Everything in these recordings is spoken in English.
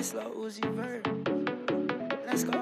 It's Lil Uzi Vert. Let's go.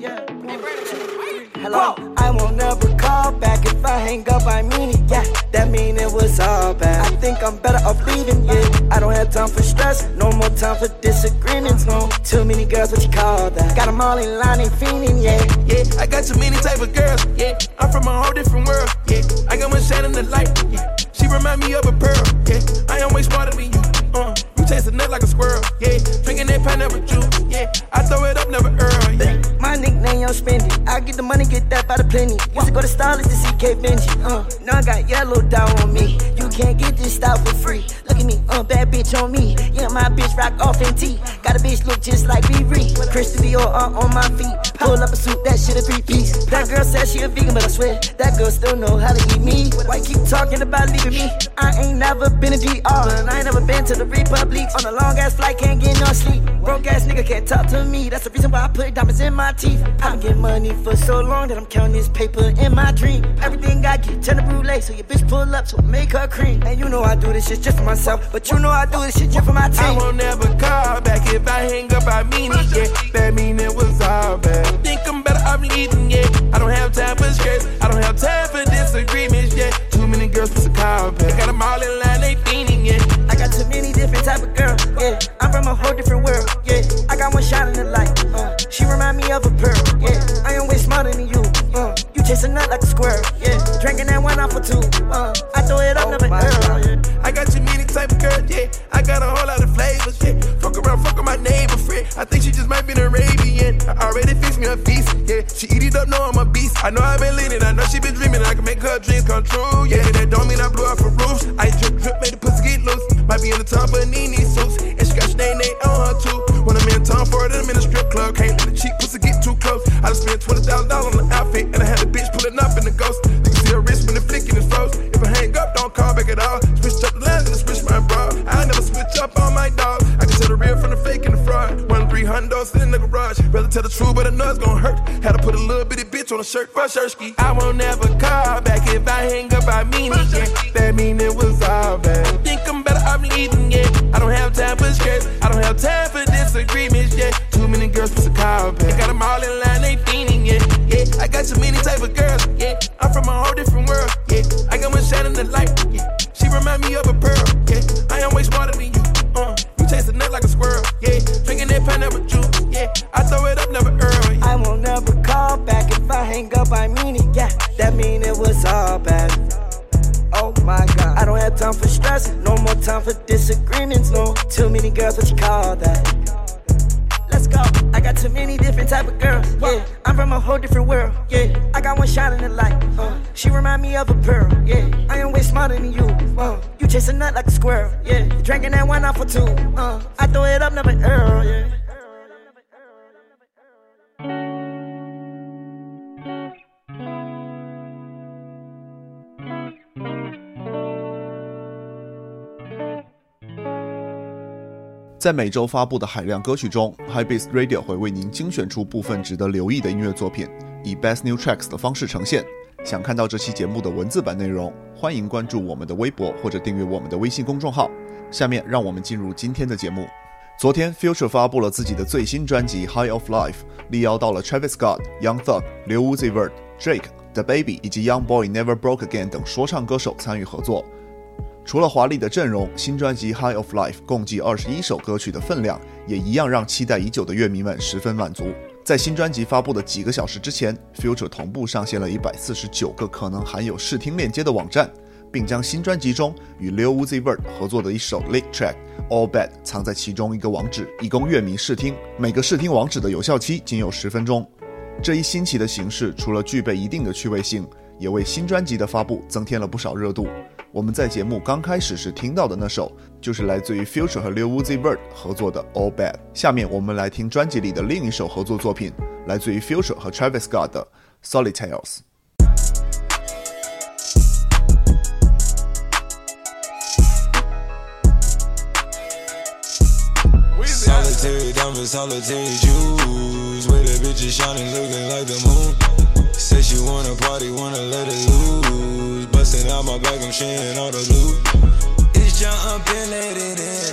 Yeah. One, two, three. Hello. I won't never call back if I hang up. I mean it. Yeah. That mean it was all bad. I think I'm better off leaving. Yeah. I don't have time for stress. No more time for disagreements. No. Too many girls. What you call that? Got 'em all in line and fiending. Yeah. Yeah, I got too many type of girls. Yeah, I'm from a whole different world. Yeah, I got one shine in the light. Yeah, she remind me of a pearl. Yeah, I smarter than you. Uh, you taste a nut like a squirrel. Yeah, drinking that pineapple juice. Yeah, I throw it up, never earl. Yeah. My nickname, I'm spending. I get the money, get that by the plenty. Used to go to Starlets to see K Benji. Uh, now I got yellow down on me. You can't get this style for free. Look at me, uh, bad bitch on me. Yeah, my bitch rock off in T. Got a bitch look just like Riri. Christian Dior uh, on my feet. Pull up a suit, that shit a three piece. That girl said she a vegan, but I swear that girl still know how to eat me. Why keep talking about leaving me? I ain't never been to DR, and I ain't never been to the Republic. On a long ass flight, can't get no sleep. Broke ass nigga can't talk to me. That's the reason why I put diamonds in my teeth. I been getting money for so long that I'm counting this paper in my dream. Everything I get, turn the brulee, so your bitch pull up, so make her cream. And you know I do this shit just for myself, but you know I do this shit just for my team. I team. won't never call back if I hang up. I mean it, yeah. That mean it was all bad. Think I'm better off leaving, yeah. I don't have time for stress. I don't have time for disagreements, yeah. Too many girls to call back. I got 'em all in line, they fiending, yeah. I got too many different type of girls, yeah. I'm from a whole different world, yeah. I got one shot in the light, uh. She remind me of a pearl, yeah. I am way smarter than you, uh. You chasing a nut like a squirrel, yeah. Drinking that one off for two, uh. I throw it up, never yeah. I got a whole lot of flavors, yeah. Fuck around, fuck with my neighbor friend. I think she just might be an Arabian. I already fixed me a feast, yeah. She eat it up, know I'm a beast. I know I've been leaning, I know she been dreaming. I can make her dreams come true, yeah. That don't mean I blew up for roofs. I drip, drip, made the pussy get loose. Might be in the top of Nene suits, and she got Sinead on her too. When I'm in town for it, I'm in a strip club. Can't let the cheap pussy get too close. I just spent twenty thousand dollars on the outfit, and I had a bitch pulling up in the ghost. You can see her wrist when the flicking is froze. If I hang up, don't call back at all. Up on my dog. I can tell the real from the fake and the fraud. One three hundred in the garage. Rather tell the truth, but I know it's gonna hurt. Had to put a little bitty bitch on a shirt for a shirt ski. I won't never call back if I hang up. I mean it, yeah. That mean it was all bad. Think I'm better off leaving, yeah. I don't have time for stress. I don't have time for disagreements, yeah. Too many girls to call back. Got 'em all in line, they fiending, yeah. Yeah, I got too many type of girls, yeah. I'm from a whole different world, yeah. I got one shine in the light, yeah. She remind me of a pearl, up. I mean it, yeah. That mean it was all bad. Oh my god. I don't have time for stress. No more time for disagreements. No. Too many girls. What you call that? Let's go. I got too many different type of girls. Yeah. I'm from a whole different world. Yeah. I got one shine in the light. Uh. She remind me of a pearl. Yeah. I am way smarter than you. Uh. You chase a nut like a squirrel. Yeah. Drinking that wine off for two. Uh. I throw it up, never earl. Yeah.《在每周发布的海量歌曲中，High Beast Radio 会为您精选出部分值得留意的音乐作品，以 Best New Tracks 的方式呈现。想看到这期节目的文字版内容，欢迎关注我们的微博或者订阅我们的微信公众号。下面让我们进入今天的节目。昨天，Future 发布了自己的最新专辑《High of Life》，力邀到了 Travis Scott、Young Thug、刘 Uzi Vert、Drake、The Baby 以及 Young Boy Never Broke Again 等说唱歌手参与合作。除了华丽的阵容，新专辑《High of Life》共计二十一首歌曲的分量，也一样让期待已久的乐迷们十分满足。在新专辑发布的几个小时之前，Future 同步上线了一百四十九个可能含有试听链接的网站，并将新专辑中与 Lil Uzi Vert 合作的一首 Lick Track All Bad 藏在其中一个网址，以供乐迷试听。每个试听网址的有效期仅有十分钟。这一新奇的形式，除了具备一定的趣味性，也为新专辑的发布增添了不少热度。我们在节目刚开始时听到的那首，就是来自于 Future 和 Lil Uzi Vert 合作的 All Bad。下面我们来听专辑里的另一首合作作品，来自于 Future 和 Travis Scott 的 Solitaires。 Solitary diamonds, solitary jewels. With a bitch is shining, looking like the moon. Said she wanna party, wanna let it loose. Busting out my back, I'm sharing all the loot. It's jump and let it in.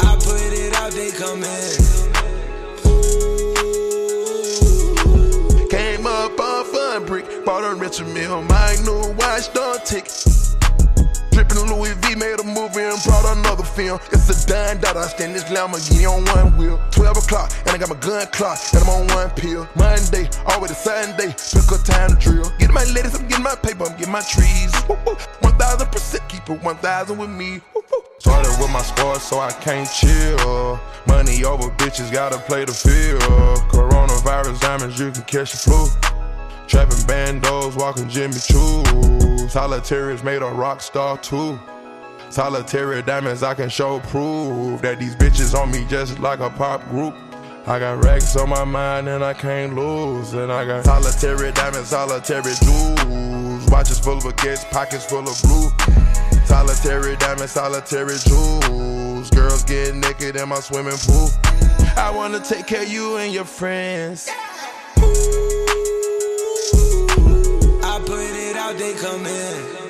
I put it out, they come in. Came up off a brick, bought a Richard Mille, my new watch, don't tick. Drippin' Louis V made a movie and brought another film. It's a dime dot, I stand this Lamborghini on one wheel. 12 o'clock, and I got my gun clock, and I'm on one pill. Monday, always Sunday, pick a time to drill. Get my ladies, I'm getting my paper, I'm getting my trees. 1000% keep it 1000 with me. Started with my sports, so I can't chill. Money over bitches, gotta play the field. Coronavirus diamonds, you can catch the flu. Trapping bandos, walking Jimmy Choo. Solitaires made a rock star too. Solitary diamonds, I can show proof that these bitches on me just like a pop group. I got racks on my mind and I can't lose. And I got solitary diamonds, solitary jewels. Watches full of baguettes, pockets full of blue. Solitary diamonds, solitary jewels. Girls get naked in my swimming pool. I wanna take care of you and your friends. I they come in.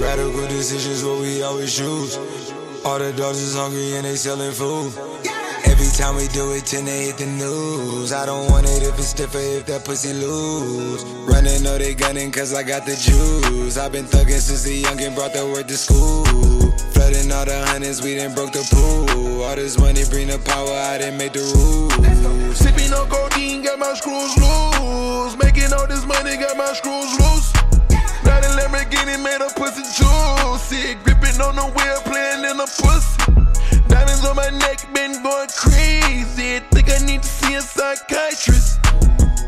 Radical decisions, what we always choose. All the dogs is hungry and they selling food. Every time we do it, then they hit the news. I don't want it if it's stiffer, if that pussy loose. Running, know they gunning, cause I got the juice. I've been thugging since the youngin' brought the word to school. Flooding all the hundreds, we done broke the pool. All this money bring the power, I didn't make the rules. Sipping on codeine, got my screws loose. Making all this money, got my screws loose. Not a Lamborghini, made a pussy juicy. Gripping on the wheel, playing in the pussy. Diamonds on my neck, been going crazy. Think I need to see a psychiatrist.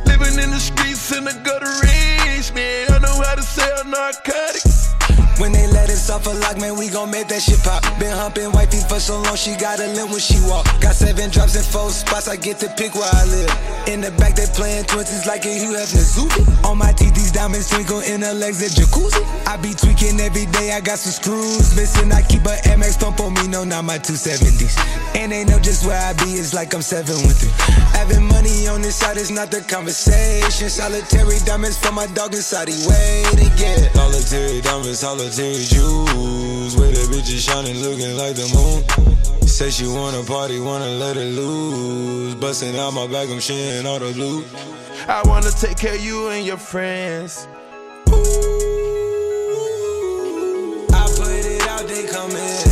Living in the streets in the gutter rage, man. I know how to sell narcotics. When they us off a man, we gon' make that shit pop. Been humping wifey for so long, she got a limp when she walk. Got seven drops in four spots, I get to pick where I live. In the back, they playing twenties like a Hugh Hefner Zuby. On my teeth, these diamonds twinkle in her legs, a jacuzzi. I be tweaking every day, I got some screws missing. I keep a MX pump on me, no, not my 270s. And they know just where I be, it's like I'm seven with it. Having money on this side is not the conversation. Solitary diamonds for my dog inside, he waiting, yeah. Solitary diamonds, solitary jewels. Where the bitches shining, looking like the moon. Say she wanna party, wanna let it loose. Busting out my back, I'm sharing all the loot. I wanna take care of you and your friends. I put it out, they come in.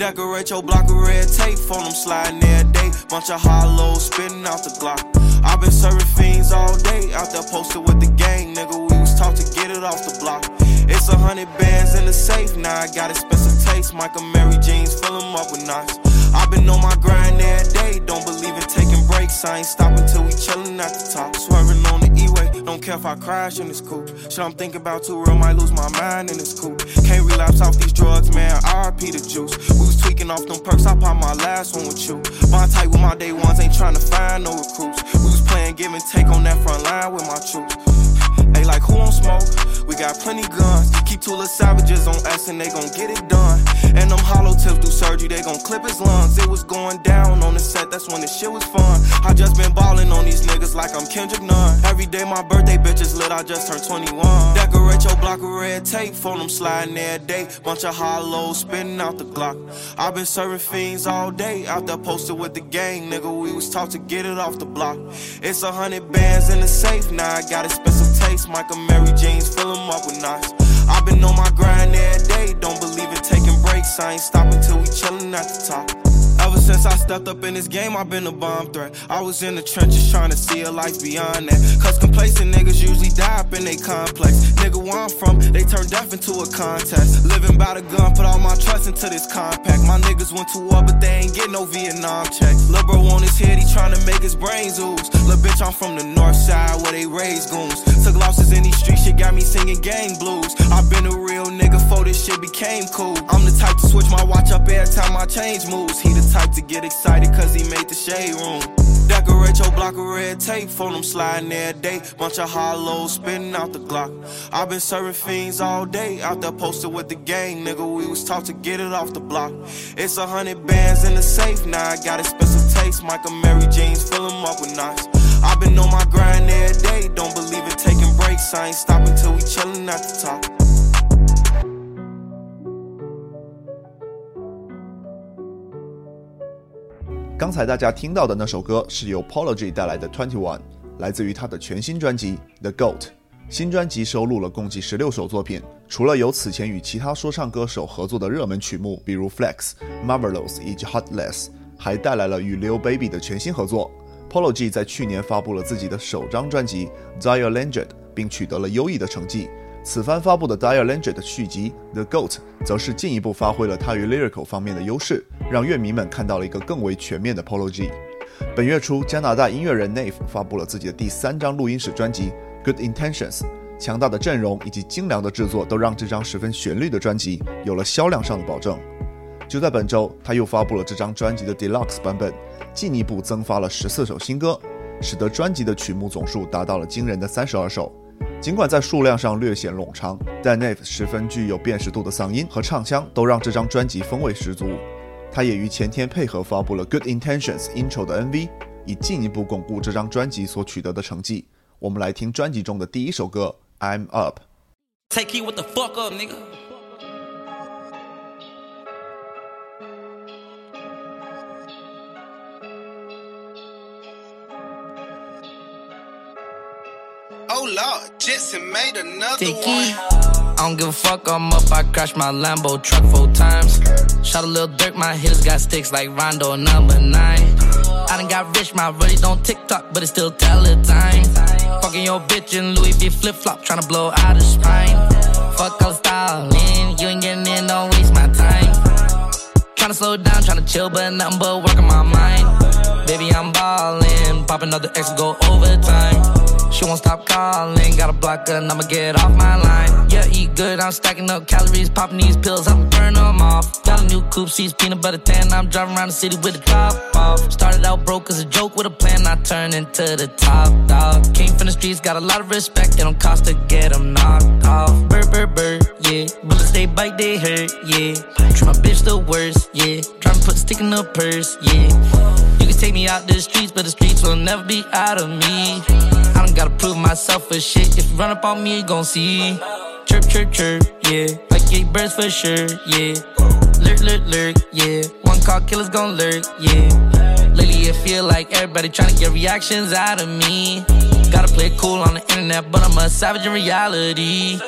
Decorate your block with red tape, phone them sliding day. Bunch of hollows spitting out the Glock. i been serving fiends all day, out there posted with the gang, nigga. We was taught to get it off the block. It's a hundred bands in the safe, now I got expensive taste. Mike Amiri jeans, fill them up with knots. i been on my grind every day, don't believe in taking breaks. I ain't stopping till we chillin' at the top. Swerving on the don't care if I crash in this coupe. Shit I'm thinking about too real, might lose my mind in this coupe. Can't relapse off these drugs, man. RP the juice. We was tweaking off them perks, I pop my last one with you. Bond tight with my day ones, ain't trying to find no recruits. We was playing give and take on that front line with my troops. Hey, like who on smoke? We got plenty guns. Keep two little savages on us and they gon' get it done. And them hollow tips do surgery, they gon' clip his lungs. It was going down on the set, that's when the shit was fun. I just been ballin' on these niggas like I'm Kendrick Nunn. Every day my birthday bitches lit, I just turned 21. Decorate your block with red tape, phone them sliding day Bunch of hollows spitting out the Glock. i been serving fiends all day, out there posted with the gang, nigga. We was taught to get it off the block. It's a hundred bands in the safe, now I got expensive taste. Mike Amiri jeans, fill them up with knots. i been on my grind every day, don't I ain't stopping till we chillin' at the top. Since I stepped up in this game, I've been a bomb threat. I was in the trenches trying to see a life beyond that. Cause complacent niggas usually die up in they complex. Nigga, where I'm from, they turn death into a contest. Living by the gun, put all my trust into this compact. My niggas went to war, but they ain't get no Vietnam checks. Lil' bro on his head, he trying to make his brains ooze. Lil' bitch, I'm from the north side where they raise goons. Took losses in these streets, shit got me singing gang blues. I've been a real nigga before this shit became cool. I'm the type to switch my watch up every time my change moves. He the type to get excited cause he made the shade room. Decorate your block of red tape, phone them sliding day. Bunch of hollows spinning out the Glock. i been serving fiends all day, out there posted with the gang, nigga. We was taught to get it off the block. It's a hundred bands in the safe, now I got expensive taste. Mike Amiri jeans, fill them up with knots. i been on my grind every day, don't believe in taking breaks. I ain't stopping till we chillin' at the top. 刚才大家听到的那首歌是由 Pology 带来的 Twenty One，来自于他的全新专辑 The Goat。新专辑收录了共计十六首作品，除了有此前与其他说唱歌手合作的热门曲目，比如 Flex、Marvelous 以及 Hotless，还带来了与 Lil Baby 的全新合作。Pology 在去年发布了自己的首张专辑 Dire Legend，并取得了优异的成绩。此番发布的《Dire Legend》的续集《The Goat》则是进一步发挥了他于 lyrical 方面的优势，让乐迷们看到了一个更为全面的 Polo G。本月初，加拿大音乐人 Nave 发布了自己的第三张录音室专辑《Good Intentions》，强大的阵容以及精良的制作都让这张十分旋律的专辑有了销量上的保证。就在本周，他又发布了这张专辑的 Deluxe 版本，进一步增发了十四首新歌，使得专辑的曲目总数达到了惊人的三十二首。尽管在数量上略显冗长，但 Nave 十分具有辨识度的嗓音和唱腔都让这张专辑风味十足。他也于前天配合发布了《Good Intentions》intro 的 MV，以进一步巩固这张专辑所取得的成绩。我们来听专辑中的第一首歌《I'm Up》。Made another one. I don't give a fuck, I'm up. I crashed my Lambo truck four times. Shot a little dirt, my hitters got sticks like Rondo number nine. I done got rich, my really don't TikTok, but it still tell the time. Fucking your bitch in Louis V flip flop, tryna blow out her spine. Fuck all the styling, you ain't getting in, don't waste my time. Tryna slow down, tryna chill, but nothing but work on my mind. Baby, I'm ballin', pop another X, go overtime. She won't stop calling, got a block and I'ma get off my line. Yeah, eat good, I'm stacking up calories, popping these pills, I'ma burn them off. Got a new coupe, seats, peanut butter tan, I'm driving around the city with the top off. Started out broke as a joke with a plan, I turned into the top dog. Came from the streets, got a lot of respect, it don't cost to get them knocked off. Bird, bird, bird, yeah. Bullets they bite, they hurt, yeah. Treat my bitch the worst, yeah. Trying to put a stick in the purse, yeah. Take me out the streets, but the streets will never be out of me. I don't gotta prove myself for shit. If you run up on me, you gon' see. Chirp, chirp, chirp, yeah. Like eight birds for sure, yeah. Lurk, lurk, lurk, yeah. One call killer's gon' lurk, yeah. Lately, it feel like everybody trying to get reactions out of me. Gotta play cool on the internet, but I'm a savage in reality.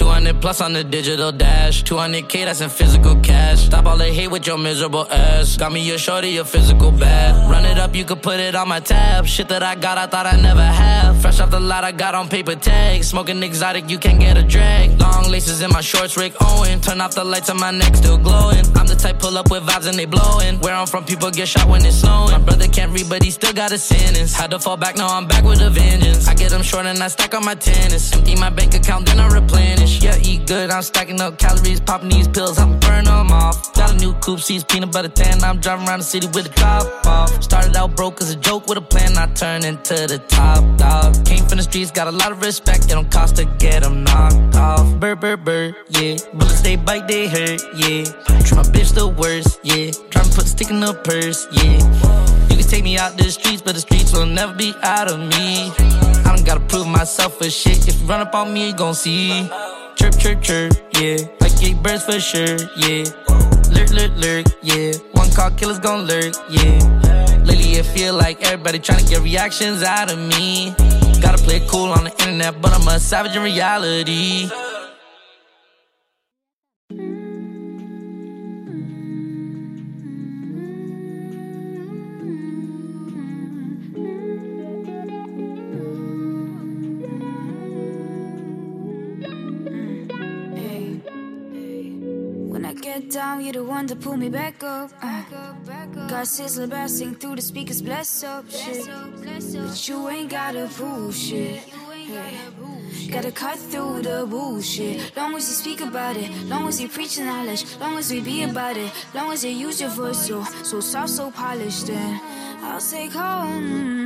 200 plus on the digital dash. 200k, that's in physical cash. Stop all the hate with your miserable ass. Got me your shorty, your physical bad. Run it up, you could put it on my tab. Shit that I got, I thought I never have. Fresh off the lot, I got on paper tags. Smoking exotic, you can't get a drag. Long laces in my shorts, Rick Owen. Turn off the lights on my neck, still glowing. I'm the type pull up with vibes and they blowing. Where I'm from, people get shot when it's snowing. My brother can't read, but he still got a sentence. Had to fall back, now I'm back with a vengeance. I get them short and I stack on my tennis. Empty my bank account, then I replenish. Yeah, eat good, I'm stacking up calories, popping these pills, I'm burn them off. Got a new coupe, seats, peanut butter tan, I'm driving around the city with the top off. Started out broke as a joke with a plan, I turned into the top dog. Came from the streets, got a lot of respect, it don't cost to get them knocked off. Bird, bird, bird, yeah. Bullets, they bite, they hurt, yeah. Treat my bitch the worst, yeah. Trying to put a stick in the purse, yeah. Take me out the streets, but the streets will never be out of me. I don't gotta prove myself for shit. If you run up on me, you gon' see. Chirp, chirp, chirp, yeah. Like eight birds for sure, yeah. Lurk, lurk, lurk, yeah. One call killer's gon' lurk, yeah. Lately it feel like everybody trying to get reactions out of me. Gotta play cool on the internet, but I'm a savage in reality. Down, you're the one to pull me back up. Uh. Got Sizzler blasting through the speakers, bless up shit. But you ain't gotta push it. Gotta cut through the bullshit. Long as you speak about it, long as you preach knowledge, long as we be about it, long as you use your voice so so soft, so polished. Then I'll stay home.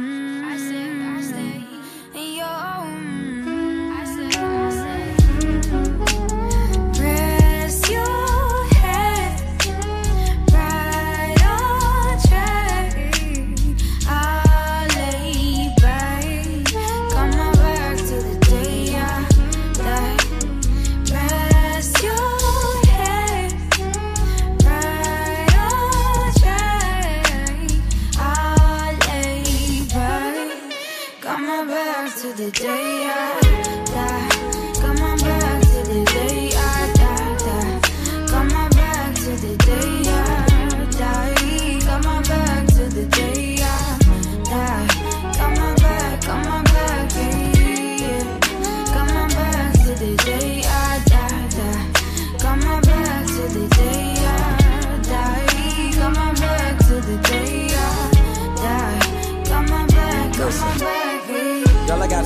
Back to the day I die. Come on back to the day I die. die. Come back to the day I die. Come on back to the day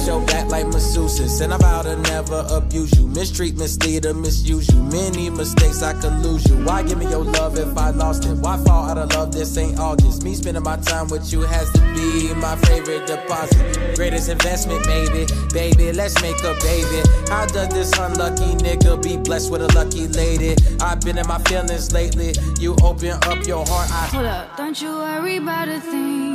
your back like masseuses, and I vow to never abuse you. Mistreat, mislead, or misuse you. Many mistakes I could lose you. Why give me your love if I lost it? Why fall out of love? This ain't August. Me spending my time with you has to be my favorite deposit. Greatest investment, maybe. Baby, let's make a baby. How does this unlucky nigga be blessed with a lucky lady? I've been in my feelings lately. You open up your heart, I Hold up, don't you worry about a thing,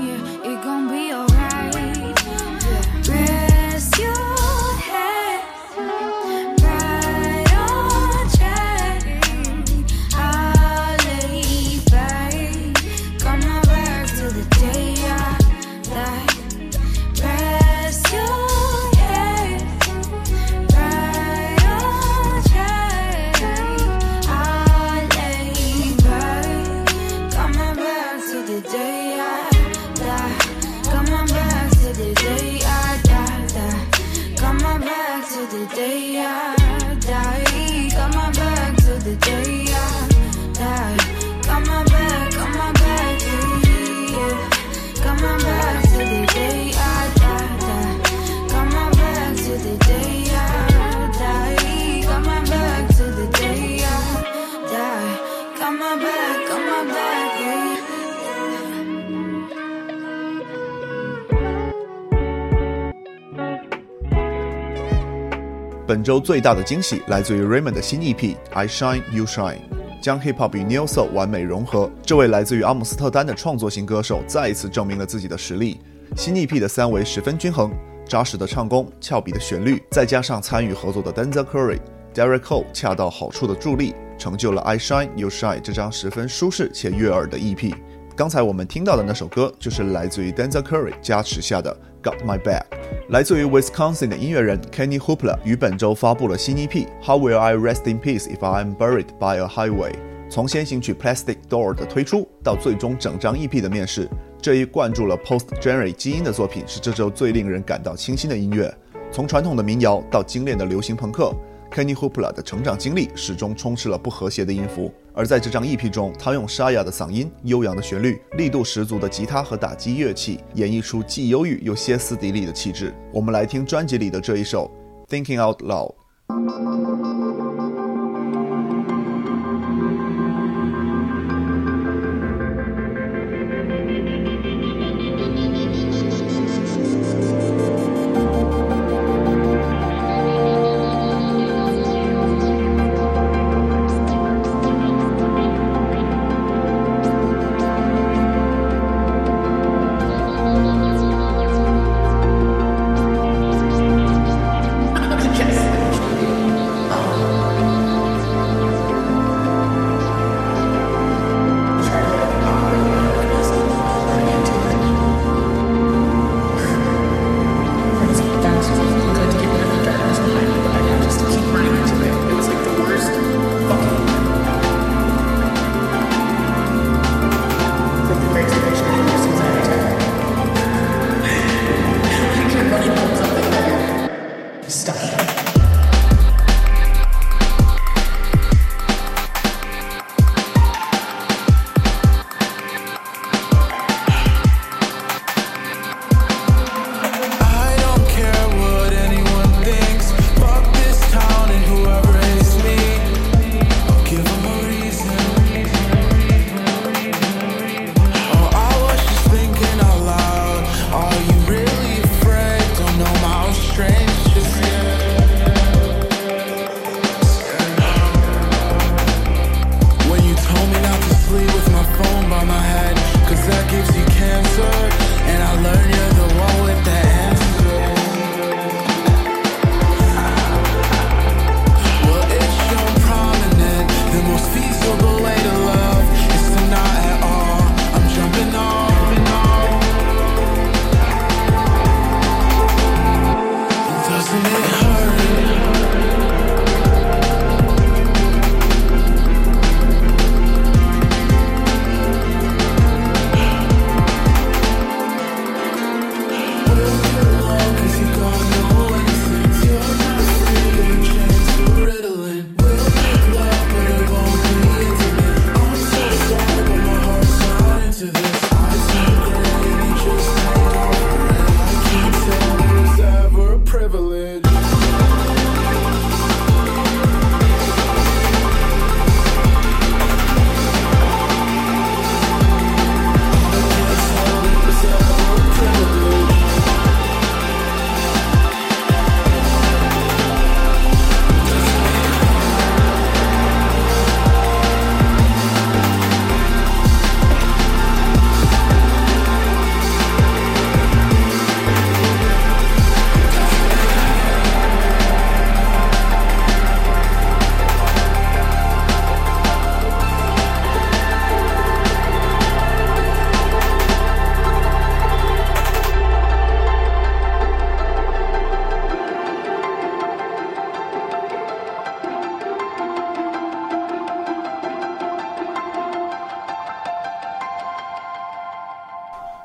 周最大的惊喜来自于 Raymond 的新 EP《I Shine You Shine》，将 Hip Hop 与 Neo Soul 完美融合。这位来自于阿姆斯特丹的创作型歌手再一次证明了自己的实力。新 EP 的三维十分均衡，扎实的唱功、俏皮的旋律，再加上参与合作的 Denzel Curry、Derek Cole 恰到好处的助力，成就了《I Shine You Shine》这张十分舒适且悦耳的 EP。刚才我们听到的那首歌，就是来自于 Denzel Curry 加持下的《Got My Back》。来自于 Wisconsin 的音乐人 Kenny Hoopla 于本周发布了新 EP《How Will I Rest in Peace If I am Buried by a Highway》。从先行曲《Plastic Door》的推出到最终整张 EP 的面世，这一灌注了 Post-Jerry 基因的作品是这周最令人感到清新的音乐。从传统的民谣到精炼的流行朋克。Kenny Hoopla 的成长经历始终充斥了不和谐的音符，而在这张 EP 中，他用沙哑的嗓音、悠扬的旋律、力度十足的吉他和打击乐器，演绎出既忧郁又歇斯底里的气质。我们来听专辑里的这一首《Thinking Out Loud》。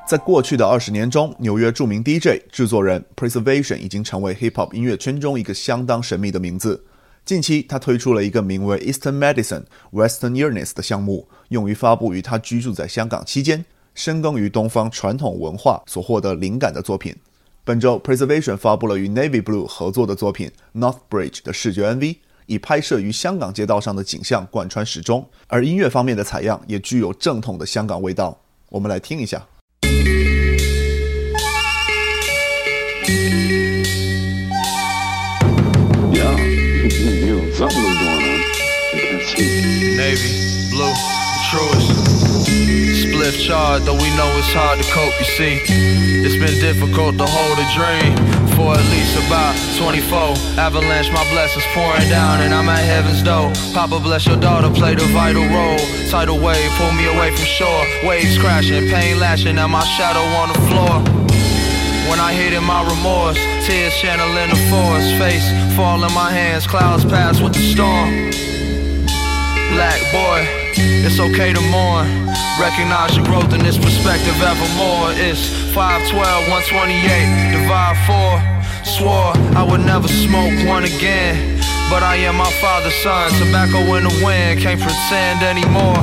在过去的二十年中，纽约著名 DJ 制作人 Preservation 已经成为 Hip Hop 音乐圈中一个相当神秘的名字。近期，他推出了一个名为 Eastern Medicine Western Illness 的项目，用于发布于他居住在香港期间，深耕于东方传统文化所获得灵感的作品。本周，Preservation 发布了与 Navy Blue 合作的作品 North Bridge 的视觉 MV，以拍摄于香港街道上的景象贯穿始终，而音乐方面的采样也具有正统的香港味道。我们来听一下。Yeah, something was going on. I can't see. Navy, blue, truest. Spliff charred, though we know it's hard to cope, you see. It's been difficult to hold a dream for at least about 24. Avalanche, my blessings pouring down, and I'm at heaven's door. Papa bless your daughter, played a vital role. Tidal wave, pull me away from shore. Waves crashing, pain lashing at my shadow on the floor. When I hate in my remorse, tears channeling the forest, face fall in my hands, clouds pass with the storm. Black boy, it's okay to mourn. Recognize your growth in this perspective evermore. It's 512, 128, divide 4. Swore I would never smoke one again. But I am my father's son, tobacco in the wind, can't pretend anymore.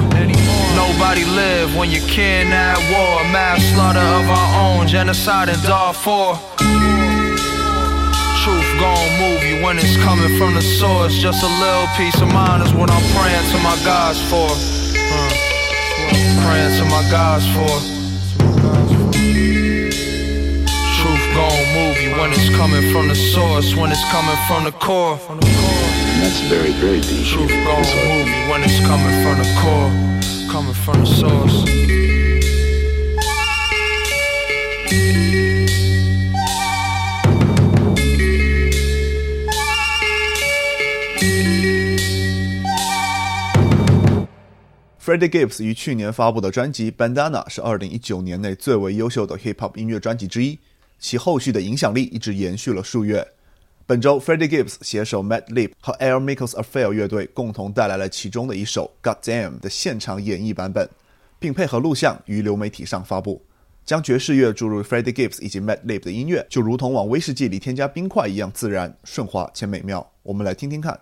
Nobody live when you can at war. Mass slaughter of our own, genocide in Darfur. Truth gon' move you when it's coming from the source. Just a little peace of mind is what I'm praying to my gods for. Uh, praying to my gods for. Truth gon' move you when it's coming from the source, when it's coming from the core. And that's very, very deep. Truth gon' move you when it's coming from the core coming from the source. Freddie Gibbs 于去年发布的专辑《Bandana》是2019年内最为优秀的 Hip Hop 音乐专辑之一，其后续的影响力一直延续了数月。本周，Freddie Gibbs 携手 Matt Lip 和 Air Mikos Affair 乐队共同带来了其中的一首《God Damn》的现场演绎版本，并配合录像于流媒体上发布。将爵士乐注入 Freddie Gibbs 以及 Matt Lip 的音乐，就如同往威士忌里添加冰块一样自然、顺滑且美妙。我们来听听看。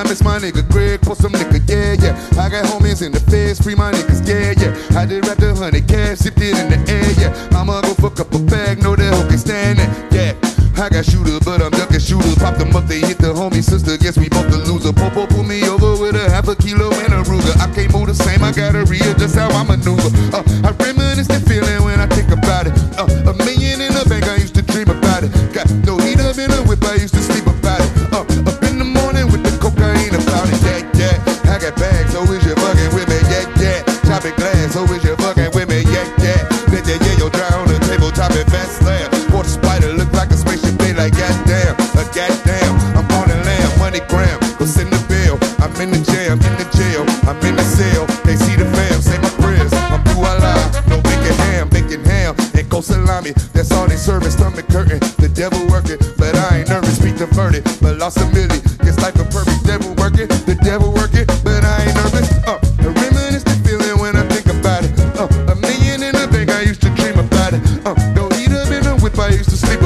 I miss my nigga Greg for some nigga, yeah, yeah. I got homies in the face, free my niggas, yeah, yeah. I did wrap the hundred cash, zipped it in the air, yeah. I'ma go fuck up a bag, know that hoe can stand it, yeah. I got shooters, but I'm ducking shooters. Pop them up, they hit the homie sister. Guess we both the loser. Popo pull me over with a half a kilo and a Ruger. I can't move the same, I gotta readjust how I maneuver. Uh, I reminisce the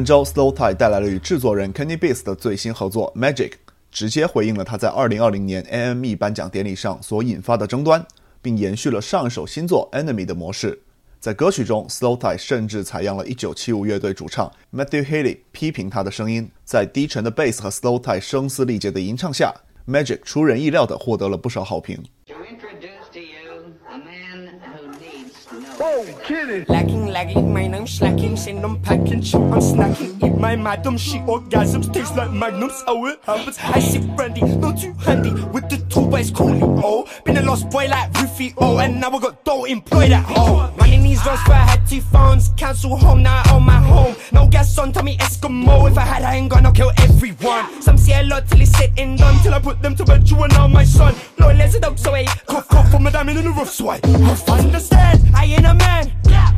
本周，Slow Tie 带来了与制作人 Kenny Beats 的最新合作《Magic》，直接回应了他在2020年 AME 颁奖典礼上所引发的争端，并延续了上一首新作《Enemy》的模式。在歌曲中，Slow Tie 甚至采样了1975乐队主唱 Matthew Healy 批评他的声音。在低沉的 bass 和 Slow Tie 声嘶力竭的吟唱下，《Magic》出人意料地获得了不少好评。Oh, kidding. Lacking, lagging, my name's slacking. Send them packing, chip, I'm snacking. Eat my madam, she orgasms. Taste like magnums, how it happens. I sip brandy, not too handy. With the two boys, coolie, oh. Been a lost boy like Rufy, oh. And now I got dough employed at home. Running these runs where I had two phones. Cancel home, now I own my home. No gas on, tell me Eskimo. If I had, I ain't gonna kill everyone. Some say a lot till it's and done. Till I put them to bed, you and now my son. Loyal as a so I cough, cough for my diamond in the rough, so I understand. I ain't a man.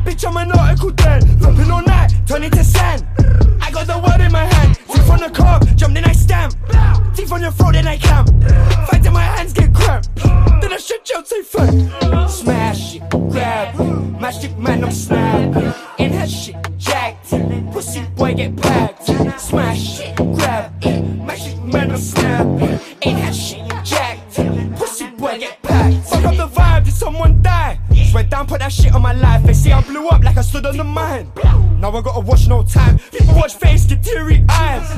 Bitch, I'm an article then. Rapping all night, turn into sand. I got the word in my hand. Teeth on the car, jump then I stamp. Teeth on your throat, then I camp. Fight till my hands get cramped. Then I shut you out, say fuck. Smash it, grab it. Magic man, I'm snapping. In her shit, jacked. Pussy boy get packed. Smash it, grab it. Magic man, I'm snapping. In her shit, shit on my life. They see I blew up like I stood on the mine. Now I gotta watch no time. People watch face, get teary eyes.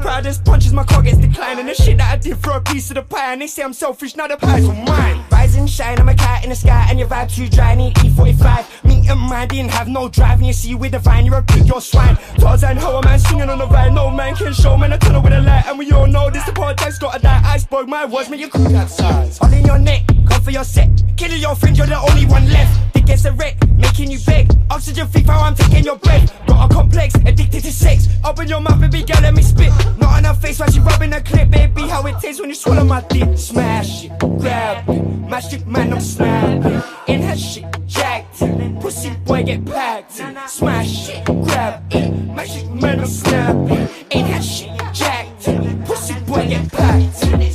Proudest punches, my car gets declined. And the shit that I did for a piece of the pie. And they say I'm selfish, now the pie's on mine. Rise and shine, I'm a cat in the sky. And your vibe too dry, need E45. Me and mine didn't have no drive. And you see with the vine, you're a pig, you're swine. Tarzan, hoe, a man singing on the vine. No man can show, man, I turn with a light. And we all know this, the podcast gotta die. Iceberg, my words, make you cool that size. All in your neck, come for your set. Killing your friend, you're the only one left. Dick gets a wreck, making you beg. Oxygen thief, how I'm taking your breath. Got a complex, addicted to sex. Open your mouth, baby girl, let me spit. Not on her face while she rubbing her clip, baby. How it tastes when you swallow my dick. Smash it, grab it. Magic man, I'm snapping. In her shit, jacked. Pussy boy get packed. Smash it, grab it. Magic man, I'm snapping. In her shit, jacked. Pussy boy get packed.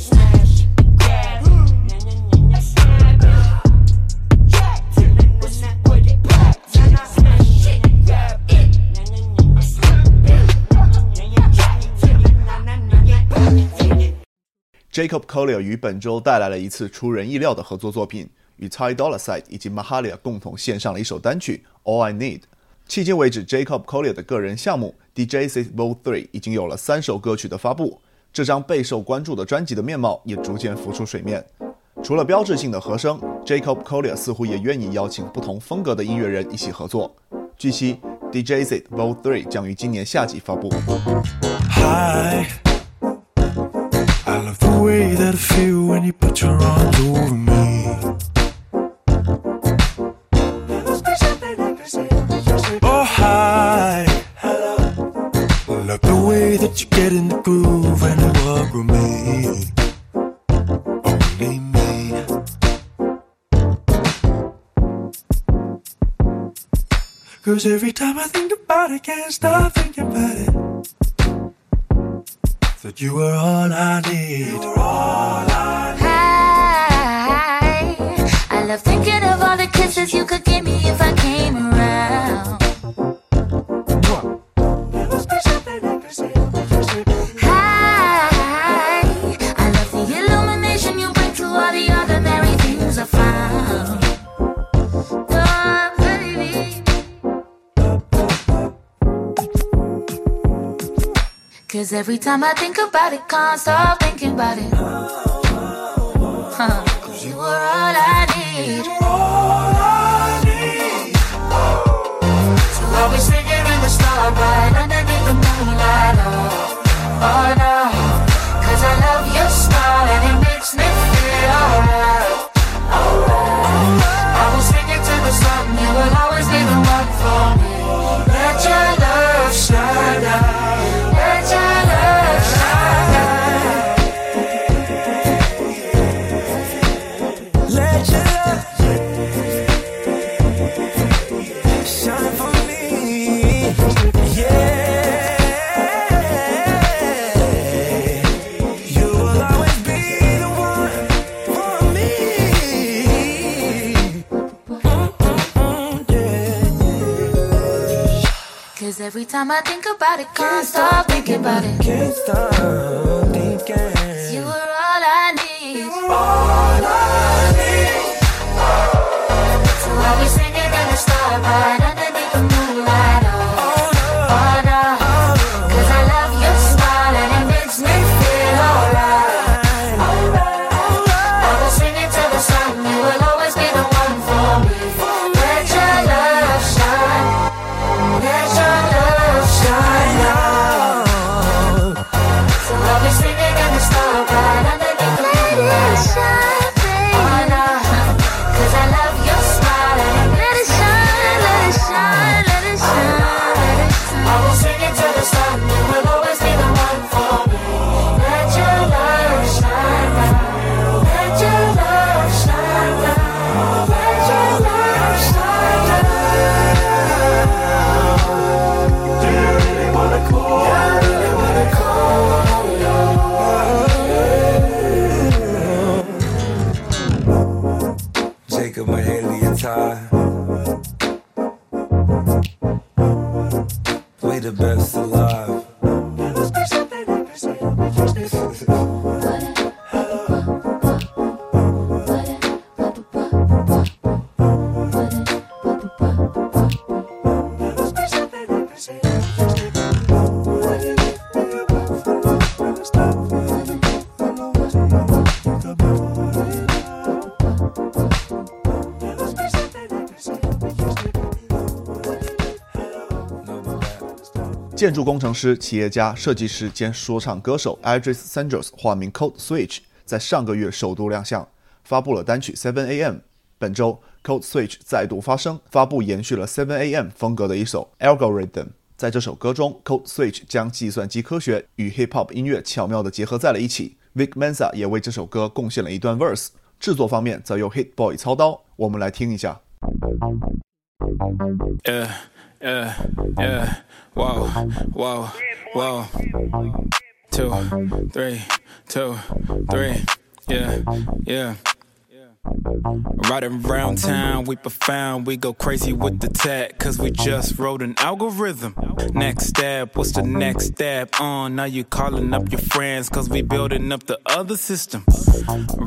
Jacob Collier 于本周带来了一次出人意料的合作作品，与 Ty Dolla Sign 以及 Mahalia 共同献上了一首单曲《All I Need》。迄今为止，Jacob Collier 的个人项目 DJZ Vol. 3已经有了三首歌曲的发布，这张备受关注的专辑的面貌也逐渐浮出水面。除了标志性的和声，Jacob Collier 似乎也愿意邀请不同风格的音乐人一起合作。据悉，DJZ Vol. 3将于今年夏季发布。Hi. I love the way that I feel when you put your arms over me. Oh, hi. Hello. I love the way that you get in the groove when you walk with me. Only me. Cause every time I think about it, I can't stop thinking about it. That you were all I need. Hi. I love thinking of all the kisses you could give me Cause every time I think about it, can't stop thinking about it. Huh. Cause you were all I need. So I'll be singing in the starlight underneath the moonlight. Oh, oh Every time I think about it, can't stop thinking about it. Can't stop thinking. You were all I need. All I need. So I'll be singing in the starlight 建筑工程师、企业家、设计师兼说唱歌手 Idris Sanders 化名 Code Switch 在上个月首度亮相，发布了单曲 Seven A.M。本周 Code Switch 再度发声，发布延续了 Seven A.M 风格的一首 Algorithm。在这首歌中，Code Switch 将计算机科学与 Hip Hop 音乐巧妙地结合在了一起。Vic Mensa 也为这首歌贡献了一段 verse，制作方面则由 Hit Boy 操刀。我们来听一下。Whoa, whoa, whoa. Two, three, two, three. Yeah, yeah. Riding around town, we profound, we go crazy with the tech, cause we just wrote an algorithm. Next step, what's the next step? On, now you calling up your friends, cause we building up the other system.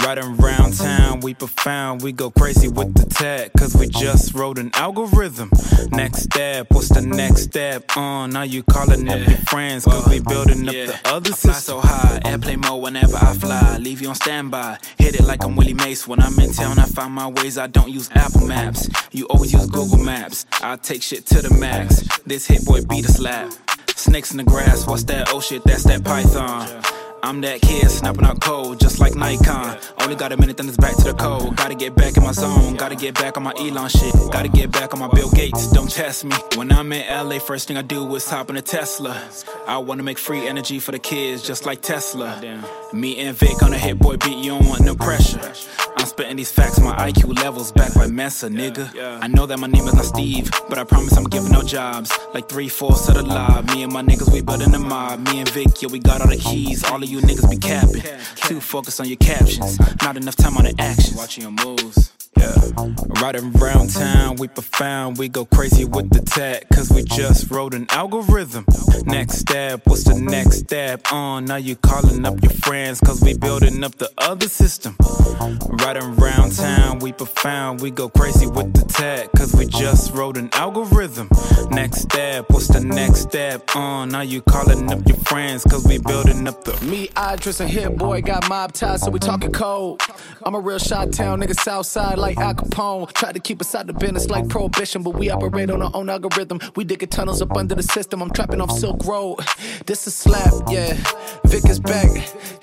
Riding around town, we profound, we go crazy with the tech, cause we just wrote an algorithm. Next step, what's the next step? On, now you calling up your friends, cause we building up the other system. so high, airplane mode whenever I fly, leave you on standby. Hit it like I'm Willie Mays when I'm in town, I find my ways, I don't use Apple Maps. You always use Google Maps, I take shit to the max. This hit boy beat a slap. Snakes in the grass, what's that? Oh shit, that's that python. I'm that kid snapping out code just like Nikon. Only got a minute, then it's back to the code. Gotta get back in my zone. Gotta get back on my Elon shit. Gotta get back on my Bill Gates. Don't test me. When I'm in LA, first thing I do is hop in a Tesla. I wanna make free energy for the kids, just like Tesla. Me and Vic on a hit boy beat, you don't want no pressure. I'm spitting these facts, my IQ levels back by Mensa, nigga. I know that my name is not Steve, but I promise I'm giving no jobs. Like three fourths of the live. Me and my niggas, we building the mob. Me and Vic, yeah, we got all the keys. All of you niggas be capping. Too focused on your captions, not enough time on the actions. Watching your moves. Yeah. Riding around town, we profound, we go crazy with the tech, cause we just wrote an algorithm. Next step, what's the next step? On, now you calling up your friends, cause we building up the other system. Riding around town, we profound, we go crazy with the tech, cause we just wrote an algorithm. Next step, what's the next step? On, now you calling up your friends, cause we building up the. Me, Idris, and Hit Boy got mob ties, so we talking cold. I'm a real shot town nigga, south side like Al Capone. Try to keep us out the business like prohibition, but we operate on our own algorithm. We digging tunnels up under the system. I'm trapping off Silk Road. This is slap, yeah. Vic is back.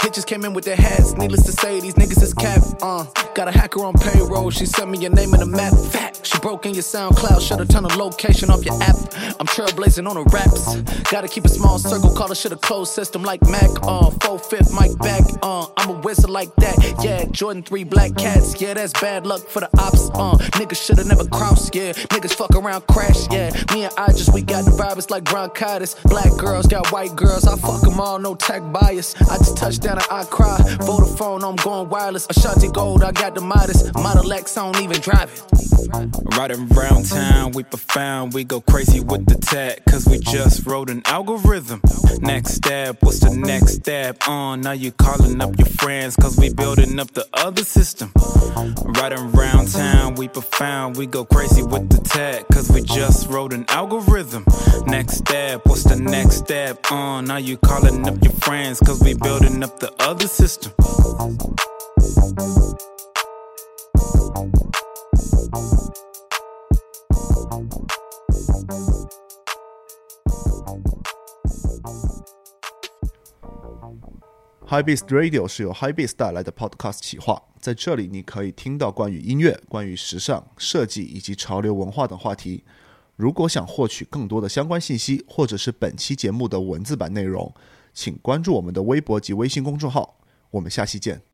Hitches came in with their hats. Needless to say, these niggas is cap. Uh, got a hacker on payroll. She sent me your name and a map. Fat. She broke in your SoundCloud. Shut a ton of location off your app. I'm trailblazing on the raps. Gotta keep a small circle. Call the shit a closed system like Mac. Uh, four fifth mic back. Uh, I'm a wizard like that. Yeah, Jordan 3 black cats. Yeah, that's bad luck for the ops. Uh, niggas shoulda never crossed. Yeah, niggas fuck around crash. Yeah, me and Idris we got the virus like bronchitis. Black girls got white girls. I fuck them all, no tech bias. I just touched down and I cry. Vodafone, I'm going wireless. Ashanti Gold, I got the modest. Model X, I don't even drive it. Riding around town, we profound, we go crazy with the tech, cause we just wrote an algorithm. Next step, what's the next step? On, uh, now you calling up your friends, cause we building up the other system. Riding around town, we profound, we go crazy with the tech, cause we just wrote an algorithm. Next step, what's the next step? On, uh, now you calling up your friends, cause we building up the other system. Hype Beast Radio 是由 High Beast 带来的 Podcast 企划，在这里你可以听到关于音乐、关于时尚、设计以及潮流文化等话题。如果想获取更多的相关信息，或者是本期节目的文字版内容，请关注我们的微博及微信公众号。我们下期见。